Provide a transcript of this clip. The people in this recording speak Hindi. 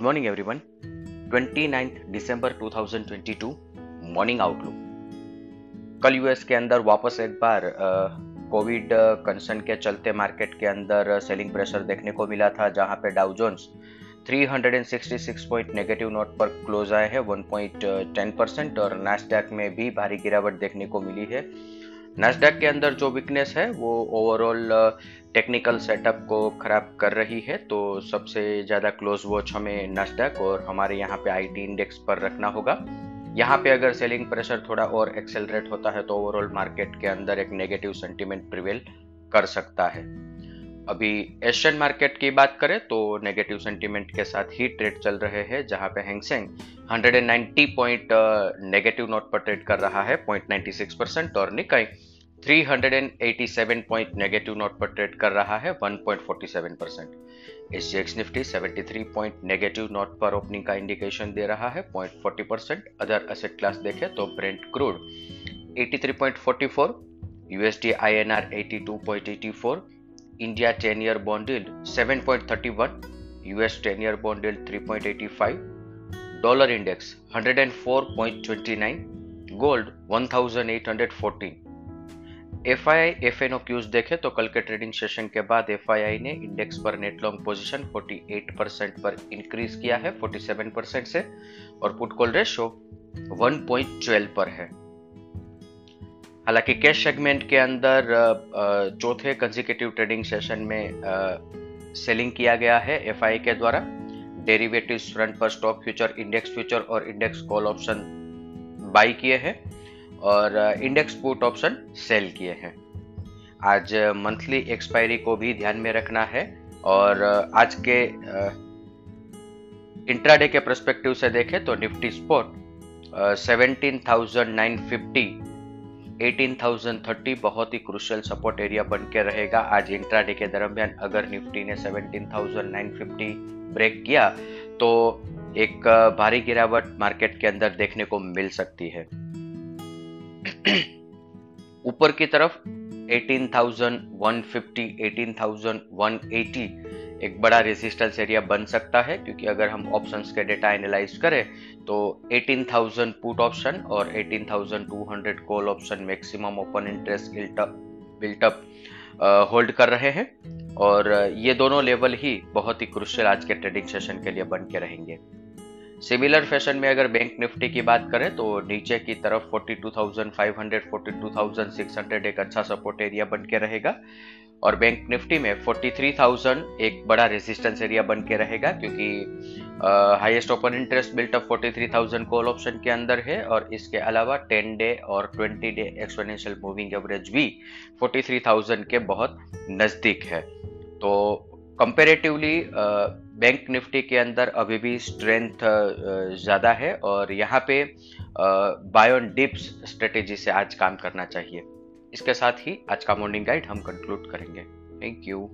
Good morning everyone 29 December 2022 morning outlook कल यूएस के अंदर वापस एक बार कोविड कंसर्न के चलते मार्केट के अंदर सेलिंग प्रेशर देखने को मिला था, जहाँ पे Dow Jones 366 point negative note पर क्लोज आए हैं 1.10 परसेंट और नास्डैक में भी भारी गिरावट देखने को मिली है। नास्डैक के अंदर जो वीकनेस है, वो ओवरऑल टेक्निकल सेटअप को खराब कर रही है। तो सबसे ज़्यादा क्लोज वॉच हमें नास्डैक और हमारे यहाँ पे आईटी इंडेक्स पर रखना होगा। यहाँ पे अगर सेलिंग प्रेशर थोड़ा और एक्सेलरेट होता है तो ओवरऑल मार्केट के अंदर एक नेगेटिव सेंटीमेंट प्रिवेल कर सकता है। अभी एशियन मार्केट की बात करें तो नेगेटिव सेंटीमेंट के साथ ही ट्रेड चल रहे हैं, जहाँ पे Hang Seng 190 point negative note पर ट्रेड कर रहा है 0.96 परसेंट और निकाई 387 पॉइंट नेगेटिव नोट पर ट्रेड कर रहा है 1.47 percent S Nifty 73 point negative note पर ओपनिंग का इंडिकेशन दे रहा है 0.40 परसेंट अदर असेट क्लास देखें तो Brent crude 83.44 USD INR 82.84 India 10 year bond yield 7.31 US 10 year bond yield 3.85 dollar index 104.29 gold 1814 F I I F N Qs देखे तो कल के ट्रेडिंग सेशन के बाद एफ़ आई आई ने इंडेक्स पर नेट लॉन्ग पोजीशन 48 परसेंट पर इंक्रीज किया है 47 परसेंट से, और पुट कॉल रेशो 1.12 पर है। हालाँकि कैश सेगमेंट के अंदर चौथे कंजिकेटिव ट्रेडिंग सेशन में सेलिंग किया गया है एफ़ के द्वारा। डेरिवेटिव फ्रंट पर स्टॉक फ्यूचर, इंडेक्स फ्यूचर और इंडेक्स कॉल ऑप्शन बाई किए हैं और इंडेक्स पुट ऑप्शन सेल किए हैं। आज मंथली एक्सपायरी को भी ध्यान में रखना है और आज के इंट्राडे के परस्पेक्टिव से देखें तो Nifty support seventeen thousand nine fifty eighteen thousand thirty बहुत ही क्रुशियल सपोर्ट एरिया बन के रहेगा। आज इंट्राडे के दरमियान अगर निफ्टी ने seventeen thousand nine fifty break किया तो एक भारी गिरावट मार्केट के अंदर देखने को मिल सकती है। ऊपर की तरफ़ 18,150, 18,180 एक बड़ा रेजिस्टेंस एरिया बन सकता है क्योंकि अगर हम ऑप्शंस के डेटा एनालाइज करें तो 18,000 पुट ऑप्शन और 18,200 call option maximum open interest built up hold कर रहे हैं। और ये दोनों लेवल ही बहुत ही क्रुशियल आज के ट्रेडिंग सेशन के लिए बन के रहेंगे। सिमिलर फ़ैशन में अगर बैंक निफ्टी की बात करें तो नीचे की तरफ़ 42,500, 42,600 एक अच्छा सपोर्ट एरिया बन के रहेगा। और बैंक निफ्टी में 43,000 एक बड़ा रेजिस्टेंस एरिया बन के रहेगा क्योंकि highest open interest built up 43,000 call option के अंदर है। और इसके अलावा 10 डे और 20 डे एक्सपोनेंशियल मूविंग एवरेज भी 43,000 के बहुत नज़दीक है। तो कंपेरेटिवली बैंक निफ्टी के अंदर अभी भी स्ट्रेंथ ज़्यादा है और यहाँ पे बायोन डिप्स स्ट्रेटेजी से आज काम करना चाहिए। इसके साथ ही आज का मॉर्निंग गाइड हम कंक्लूड करेंगे। Thank you